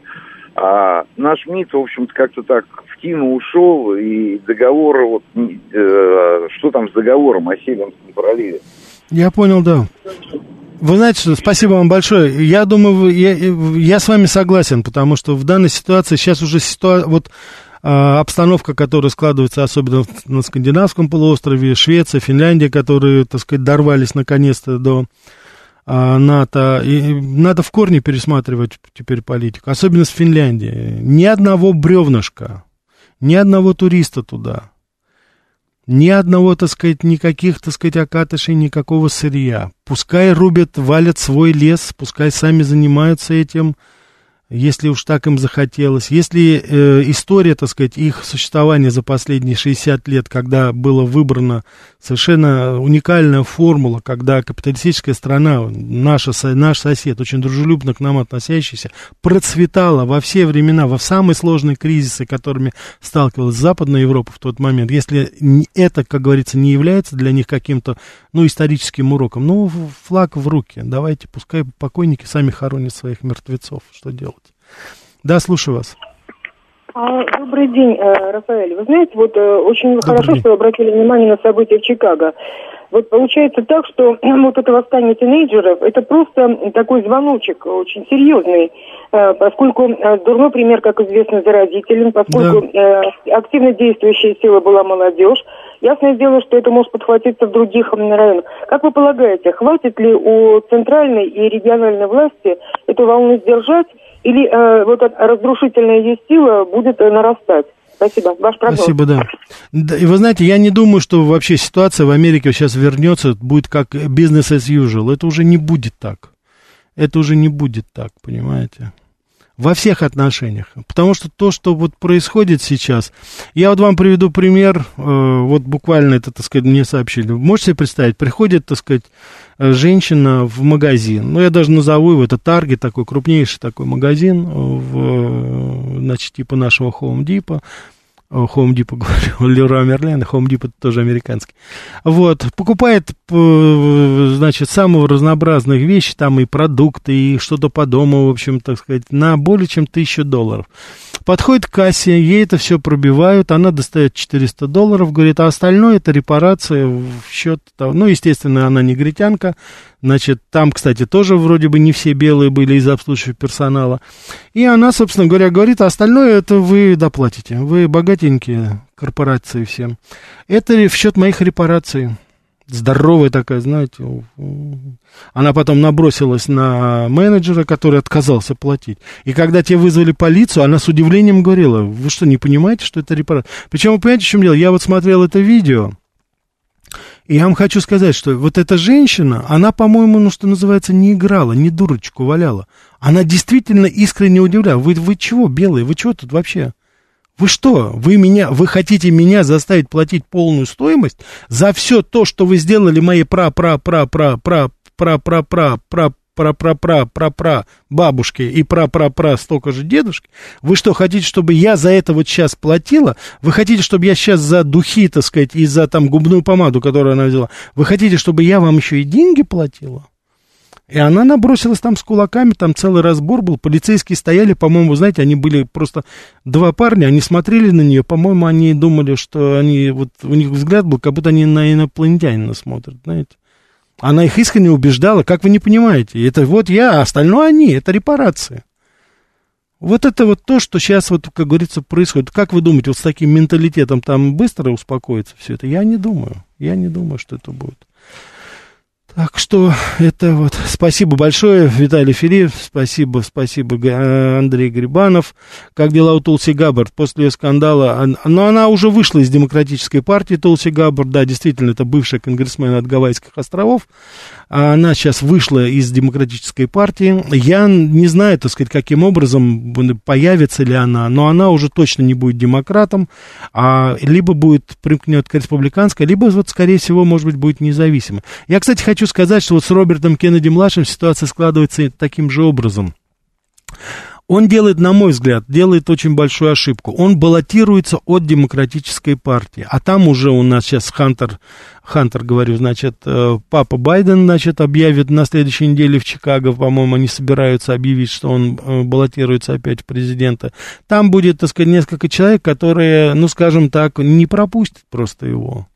А наш МИД, в общем-то, как-то так в кино ушел, и договор, вот, э, что там с договором о Северном проливе? Я понял, да. Вы знаете, что, спасибо вам большое. Я думаю, я, я с вами согласен, потому что в данной ситуации сейчас уже ситуа- вот а, обстановка, которая складывается, особенно на скандинавском полуострове, Швеция, Финляндия, которые, так сказать, дорвались наконец-то до а, НАТО. И надо в корне пересматривать теперь политику, особенно с Финляндией. Ни одного бревнышка, ни одного туриста туда. Ни одного, так сказать, никаких, так сказать, окатышей, никакого сырья. Пускай рубят, валят свой лес, пускай сами занимаются этим, если уж так им захотелось. Если э, история, так сказать, их существования за последние 60 лет, когда была выбрана совершенно уникальная формула, когда капиталистическая страна, наша, наш сосед, очень дружелюбно к нам относящийся, процветала во все времена, во самые сложные кризисы, которыми сталкивалась Западная Европа в тот момент, если это, как говорится, не является для них каким-то, ну, историческим уроком, ну, флаг в руки, давайте, пускай покойники сами хоронят своих мертвецов, что делать? Да, слушаю вас. А, добрый день, э, Рафаэль. Вы знаете, вот э, очень Добрый хорошо, день. что вы обратили внимание на события в Чикаго. Вот получается так, что вот это восстание тинейджеров, это просто такой звоночек очень серьезный, э, поскольку дурной пример, как известно, заразителен, поскольку э, активно действующая сила была молодежь. Ясное дело, что это может подхватиться в других районах. Как вы полагаете, хватит ли у центральной и региональной власти эту волну сдержать, или э, вот эта разрушительная ее сила будет э, нарастать? Спасибо. Ваш прогноз. Спасибо, да. Да, И вы знаете, я не думаю, что вообще ситуация в Америке сейчас вернется, будет как бизнес as usual. Это уже не будет так. Это уже не будет так, понимаете? Во всех отношениях. Потому что то, что вот происходит сейчас... Я вот вам приведу пример. э, Вот буквально это, так сказать, мне сообщили. Можете себе представить, приходит, так сказать, э, женщина в магазин. Ну, я даже назову его, это Таргет, такой крупнейший такой магазин, э, в, значит, типа нашего Home Depot. Home Depot говорю, Леруа Мерлен, Home Depot тоже американский. Вот, покупает, э, значит, самого разнообразных вещей, там и продукты, и что-то по дому, в общем, так сказать, на более чем тысячу долларов. Подходит к кассе, ей это все пробивают, она достает 400 долларов, говорит, а остальное это репарация в счет. Ну, естественно, она негритянка, значит, там, кстати, тоже вроде бы не все белые были из обслуживающего персонала. И она, собственно говоря, говорит, а остальное это вы доплатите, вы богатенькие корпорации всем. Это в счет моих репараций. Здоровая такая, знаете. Она потом набросилась на менеджера, который отказался платить. И когда те вызвали полицию, она с удивлением говорила, вы что, не понимаете, что это репарация? Причем, вы понимаете, в чем дело? Я вот смотрел это видео, и я вам хочу сказать, что вот эта женщина, она, по-моему, ну, что называется, не играла, не дурочку валяла. Она действительно искренне удивляла. Вы, вы чего, белые, вы чего тут вообще? Вы что, вы меня, вы хотите меня заставить платить полную стоимость за все то, что вы сделали моей пра-пра-пра-пра-пра-пра-пра-пра пра-пра-пра-пра-пра бабушке и пра-пра-пра столько же дедушки, вы что, хотите, чтобы я за это вот сейчас платила? Вы хотите, чтобы я сейчас за духи, так сказать, и за там губную помаду, которую она взяла, вы хотите, чтобы я вам еще и деньги платила? И она набросилась там с кулаками, там целый разбор был, полицейские стояли, по-моему, знаете, они были просто два парня, они смотрели на нее, по-моему, они думали, что они, вот у них взгляд был, как будто они на инопланетянина смотрят, знаете. Она их искренне убеждала, как вы не понимаете, это вот я, а остальное они, это репарации. Вот это вот то, что сейчас, вот, как говорится, происходит. Как вы думаете, вот с таким менталитетом там быстро успокоится все это? Я не думаю. Я не думаю, что это будет. Так что это вот. Спасибо большое, Виталий Филипп. Спасибо, спасибо, Г- Андрей Грибанов. Как дела у Тулси Габбард после скандала? Ан- Но она уже вышла из демократической партии Тулси Габбард. Да, действительно, это бывшая конгрессмен от Гавайских островов. А Она сейчас вышла из демократической партии. Я не знаю, так сказать, каким образом появится ли она, но она уже точно не будет демократом, а либо будет примкнет к республиканской, либо, вот, скорее всего, может быть, будет независимой. Я, кстати, хочу сказать, что вот с Робертом Кеннеди-младшим ситуация складывается таким же образом. Он делает, на мой взгляд, делает очень большую ошибку. Он баллотируется от демократической партии. А там уже у нас сейчас Хантер, Хантер, говорю, значит, э, папа Байден, значит, объявит на следующей неделе в Чикаго, по-моему, они собираются объявить, что он э, баллотируется опять в президента. Там будет, так сказать, несколько человек, которые, ну, скажем так, не пропустят просто его.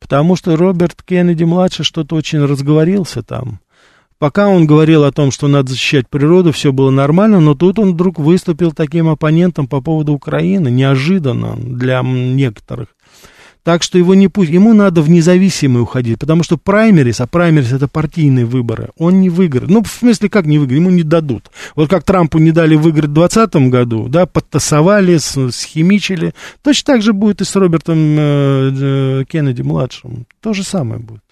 Потому что Роберт Кеннеди-младший что-то очень разговорился там. Пока он говорил о том, что надо защищать природу, все было нормально, но тут он вдруг выступил таким оппонентом по поводу Украины, неожиданно для некоторых. Так что его не пусть, ему надо в независимый уходить, потому что праймерис, а праймерис это партийные выборы, он не выиграет. Ну, в смысле, как не выиграет, ему не дадут. Вот как Трампу не дали выиграть в 2020 году, да, подтасовали, схимичили. Точно так же будет и с Робертом э, э, Кеннеди-младшим. То же самое будет.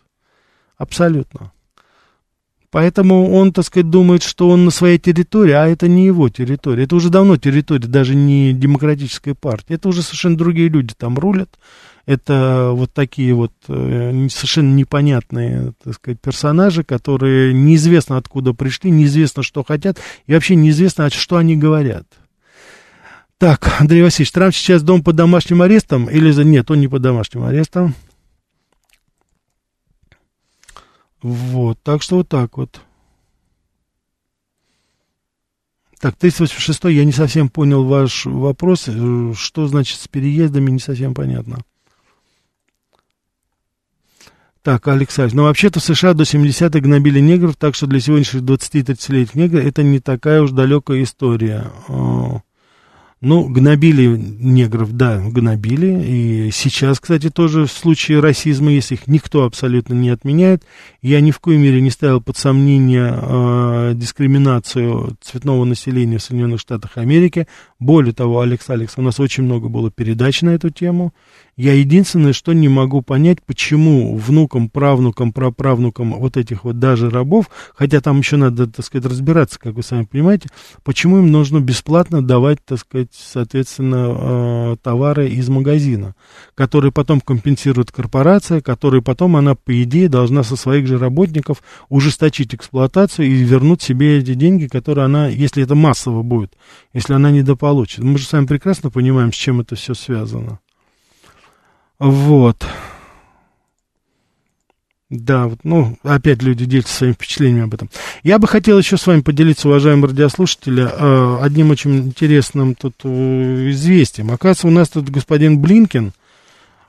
Абсолютно. Поэтому он, так сказать, думает, что он на своей территории, а это не его территория. Это уже давно территория, даже не демократической партии. Это уже совершенно другие люди там рулят. Это вот такие вот э, совершенно непонятные, так сказать, персонажи, которые неизвестно откуда пришли, неизвестно, что хотят, и вообще неизвестно, что они говорят. Так, Андрей Васильевич, Трамп сейчас дом под домашним арестом или. Нет, он не под домашним арестом. Вот, так что вот так вот. Так, 386 я не совсем понял ваш вопрос. Э, что значит с переездами, не совсем понятно. Так, Александр, ну вообще-то в США до 70-х гнобили негров, так что для сегодняшних 20-30-летних негров это не такая уж далекая история. А, ну, гнобили негров, да, гнобили. И сейчас, кстати, тоже в случае расизма, если их никто абсолютно не отменяет, я ни в коей мере не ставил под сомнение э, дискриминацию цветного населения в Соединенных Штатах Америки. Более того, Алекс Алекс, у нас очень много было передач на эту тему. Я единственное, что не могу понять, почему внукам, правнукам, праправнукам вот этих вот даже рабов, хотя там еще надо, так сказать, разбираться, как вы сами понимаете, почему им нужно бесплатно давать, так сказать, соответственно, э, товары из магазина, которые потом компенсирует корпорация, которые потом она, по идее, должна со своих же работников ужесточить эксплуатацию и вернуть себе эти деньги, которые она, если это массово будет, если она недополучит. Мы же сами прекрасно понимаем, с чем это все связано. Вот. Да, вот, ну, опять люди делятся своими впечатлениями об этом. Я бы хотел еще с вами поделиться, уважаемые радиослушатели, э, одним очень интересным тут э, известием. Оказывается, у нас тут господин Блинкин,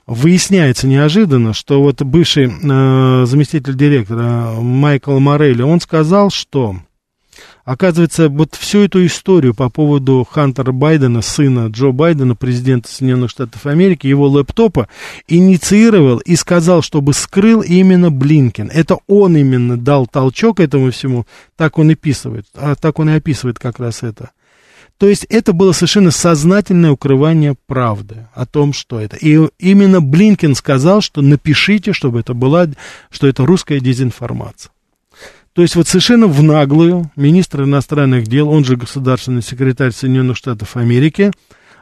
выясняется неожиданно, что вот бывший э, заместитель директора Майкл Морелли, он сказал, что Оказывается, вот всю эту историю по поводу Хантера Байдена, сына Джо Байдена, президента Соединенных Штатов Америки, его лэптопа, инициировал и сказал, чтобы скрыл именно Блинкен. Это он именно дал толчок этому всему, так он и описывает, а так он и описывает как раз это. То есть это было совершенно сознательное укрывание правды о том, что это. И именно Блинкен сказал, что напишите, чтобы это была, что это русская дезинформация. То есть вот совершенно в наглую министр иностранных дел, он же государственный секретарь Соединенных Штатов Америки,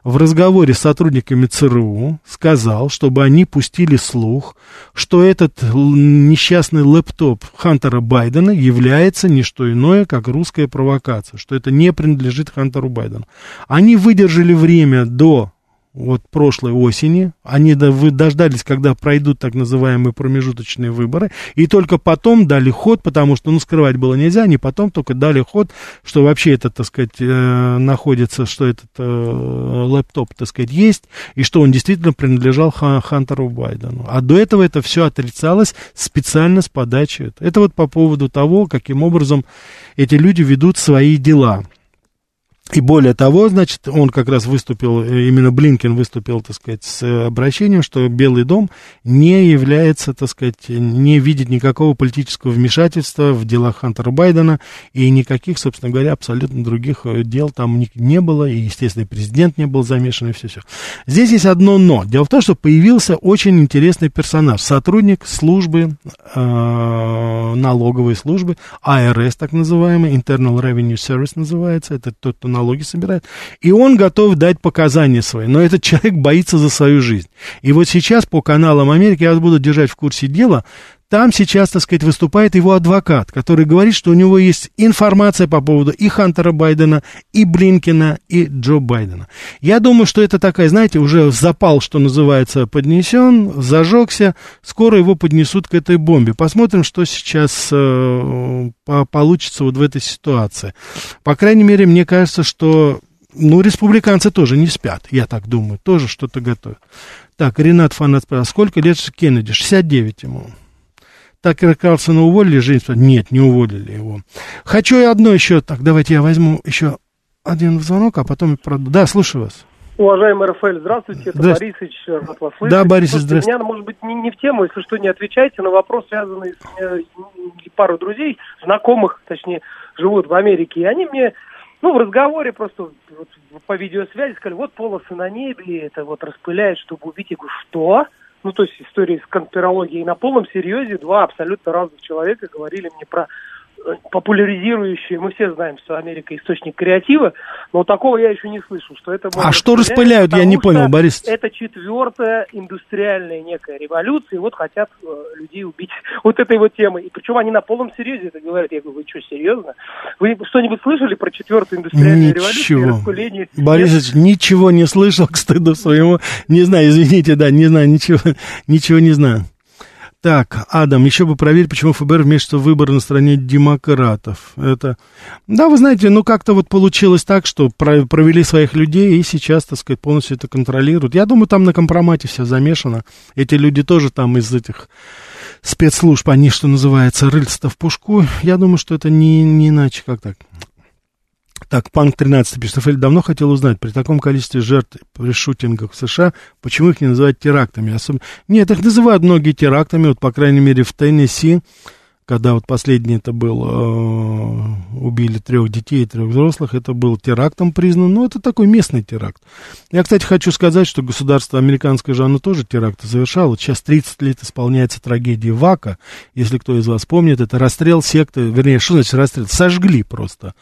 в разговоре с сотрудниками ЦРУ сказал, чтобы они пустили слух, что этот несчастный лэптоп Хантера Байдена является не что иное, как русская провокация, что это не принадлежит Хантеру Байдену. Они выдержали время до вот прошлой осени. Они дождались, когда пройдут так называемые промежуточные выборы, и только потом дали ход, потому что, ну, скрывать было нельзя, они потом только дали ход, что вообще это, так сказать, э, находится, что этот э, лэптоп, так сказать, есть, и что он действительно принадлежал Хантеру Байдену. А до этого это все отрицалось специально с подачи. Это вот по поводу того, каким образом эти люди ведут свои дела. И более того, значит, он как раз выступил, э, именно Блинкен выступил, так сказать, с обращением, что Белый дом не является, так сказать, не видит никакого политического вмешательства в дела Хантера Байдена, и никаких, собственно говоря, абсолютно других э, дел там не, не было, и, естественно, президент не был замешан, и все-все. Здесь есть одно но. Дело в том, что появился очень интересный персонаж, сотрудник службы, э, налоговой службы, АРС, так называемый, Internal Revenue Service называется, это тот, кто налоги собирает, и он готов дать показания свои, но этот человек боится за свою жизнь. И вот сейчас по каналам Америки, я вас буду держать в курсе дела, там сейчас, так сказать, выступает его адвокат, который говорит, что у него есть информация по поводу и Хантера Байдена, и Блинкина, и Джо Байдена. Я думаю, что это такая, знаете, уже запал, что называется, поднесен, зажегся, скоро его поднесут к этой бомбе. Посмотрим, что сейчас э, получится вот в этой ситуации. По крайней мере, мне кажется, что ну, республиканцы тоже не спят, я так думаю, тоже что-то готовят. Так, Ренат Фанат спрашивает, сколько лет Кеннеди? 69 ему. Такера Карлсона уволили, Женя Нет, не уволили его. Хочу я одно еще, так, давайте я возьму еще один звонок, а потом. Да, слушаю вас. Уважаемый Рафаэль, здравствуйте, это здравствуйте. Борисович, рад вас слышать. Да, Борисович, здравствуйте. Меня, может быть, не, не в тему, если что, не отвечайте, но вопрос, связанный с э, пару друзей, знакомых, точнее, живут в Америке, и они мне, ну, в разговоре просто вот, по видеосвязи сказали, вот полосы на небе, это вот распыляет, чтобы увидеть. Я говорю, что? Ну, то есть истории с конспирологией на полном серьезе. Два абсолютно разных человека говорили мне про популяризирующие, мы все знаем, что Америка источник креатива, но такого я еще не слышал, что это... А что распыляют, я не понял, Борис? Это четвертая индустриальная некая революция, и вот хотят э, людей убить вот этой вот темой. И причем они на полном серьезе это говорят. Я говорю, вы что, серьезно? Вы что-нибудь слышали про четвертую индустриальную ничего. революцию? Распыление? Борис ничего не слышал, к стыду своему. Не знаю, извините, да, не знаю, ничего, ничего не знаю. Так, Адам, еще бы проверить, почему ФБР вмешивается в выборы на стороне демократов. Это, да, вы знаете, ну как-то вот получилось так, что провели своих людей и сейчас, так сказать, полностью это контролируют. Я думаю, там на компромате все замешано. Эти люди тоже там из этих спецслужб, они, что называется, рыльца в пушку. Я думаю, что это не, не иначе, как так. Так, Панк 13 пишет, Рафаэль давно хотел узнать, при таком количестве жертв при шутингах в США, почему их не называют терактами? Особенно... Нет, их называют многие терактами, вот, по крайней мере, в Теннесси, когда вот последний это был, э, убили трех детей и трех взрослых, это был терактом признан, но это такой местный теракт. Я, кстати, хочу сказать, что государство американское же, оно тоже теракты совершало. Сейчас 30 лет исполняется трагедия Вака, если кто из вас помнит, это расстрел секты, вернее, что значит расстрел? Сожгли просто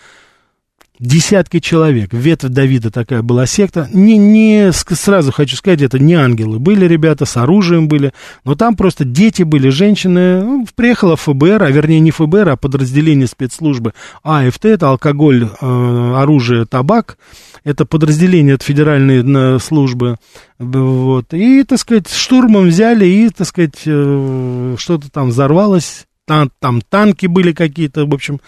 десятки человек. Ветвь Давида такая была секта. Не, не сразу хочу сказать, это не ангелы. Были ребята, с оружием были, но там просто дети были, женщины. Ну, приехала ФБР, а вернее не ФБР, а подразделение спецслужбы АФТ, это алкоголь, э, оружие, табак. Это подразделение от федеральной службы. Вот. И, так сказать, штурмом взяли и, так сказать, э, что-то там взорвалось. Там, там танки были какие-то, в общем,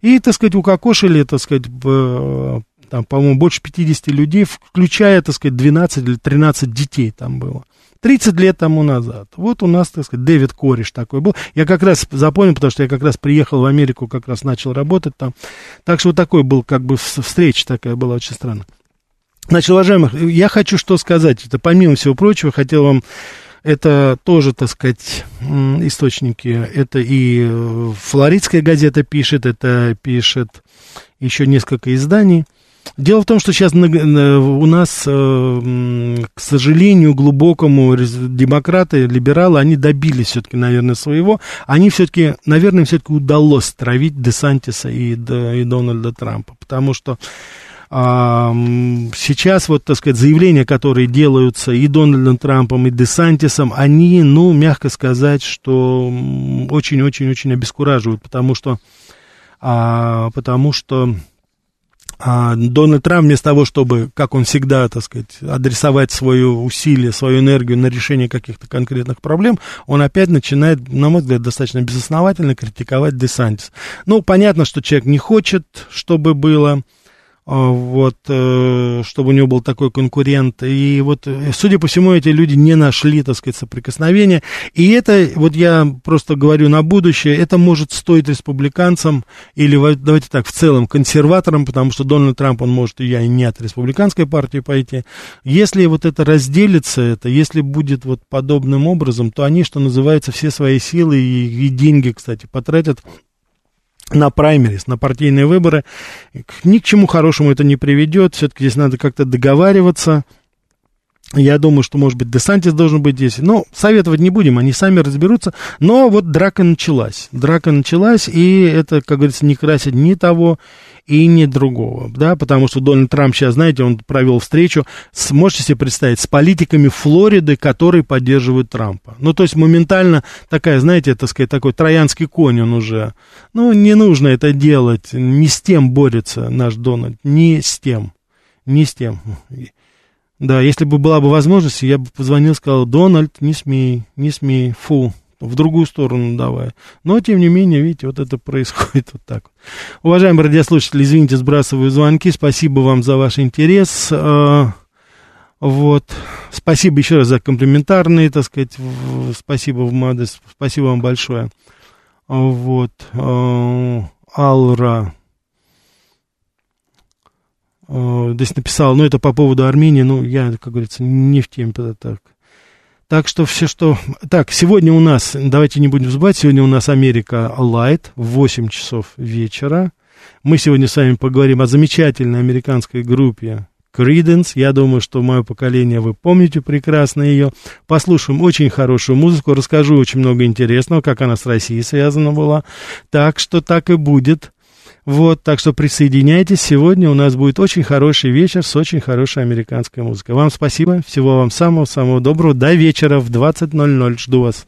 и, так сказать, укокошили, так сказать, там, по-моему, больше 50 людей, включая, так сказать, 12 или 13 детей там было. 30 лет тому назад. Вот у нас, так сказать, Дэвид Кореш такой был. Я как раз запомнил, потому что я как раз приехал в Америку, как раз начал работать там. Так что вот такой был, как бы, встреча такая была очень странная. Значит, уважаемых, я хочу что сказать. Это, помимо всего прочего, хотел вам это тоже, так сказать, источники. Это и э, Флоридская газета пишет, это пишет еще несколько изданий. Дело в том, что сейчас у нас, э, к сожалению, глубокому демократы, либералы, они добились все-таки, наверное, своего. Они все-таки, наверное, все-таки удалось травить Десантиса и, и Дональда Трампа. Потому что сейчас вот, так сказать, заявления, которые делаются и Дональдом Трампом, и Десантисом, они, ну, мягко сказать, что очень-очень-очень обескураживают, потому что, а, потому что а Дональд Трамп вместо того, чтобы, как он всегда, так сказать, адресовать свое усилие, свою энергию на решение каких-то конкретных проблем, он опять начинает, на мой взгляд, достаточно безосновательно критиковать Десантис. Ну, понятно, что человек не хочет, чтобы было, вот, э, чтобы у него был такой конкурент. И вот, э, судя по всему, эти люди не нашли, так сказать, соприкосновения. И это, вот я просто говорю на будущее, это может стоить республиканцам или, давайте так, в целом консерваторам, потому что Дональд Трамп, он может и я, и не от республиканской партии пойти. Если вот это разделится, это, если будет вот подобным образом, то они, что называется, все свои силы и, и деньги, кстати, потратят на праймерис, на партийные выборы. Ни к чему хорошему это не приведет. Все-таки здесь надо как-то договариваться. Я думаю, что, может быть, Десантис должен быть здесь. Но советовать не будем, они сами разберутся. Но вот драка началась. Драка началась, и это, как говорится, не красит ни того, и ни другого, да, потому что Дональд Трамп сейчас, знаете, он провел встречу, с, можете себе представить, с политиками Флориды, которые поддерживают Трампа. Ну, то есть моментально такая, знаете, так сказать, такой троянский конь он уже. Ну, не нужно это делать, не с тем борется наш Дональд, не с тем, не с тем. Да, если бы была бы возможность, я бы позвонил, сказал, Дональд, не смей, не смей, фу, в другую сторону давай. Но, тем не менее, видите, вот это происходит вот так. Уважаемые радиослушатели, извините, сбрасываю звонки. Спасибо вам за ваш интерес. А, вот. Спасибо еще раз за комплиментарные, так сказать. Спасибо в адрес. Спасибо вам большое. Вот. А, Алра. А, здесь написал, ну, это по поводу Армении, ну, я, как говорится, не в теме, так. Так что все, что... Так, сегодня у нас, давайте не будем забывать, сегодня у нас Америка Light в 8 часов вечера. Мы сегодня с вами поговорим о замечательной американской группе Creedence. Я думаю, что мое поколение, вы помните прекрасно ее. Послушаем очень хорошую музыку, расскажу очень много интересного, как она с Россией связана была. Так что так и будет. Вот, так что присоединяйтесь. Сегодня у нас будет очень хороший вечер с очень хорошей американской музыкой. Вам спасибо. Всего вам самого-самого доброго. До вечера в 20.00. Жду вас.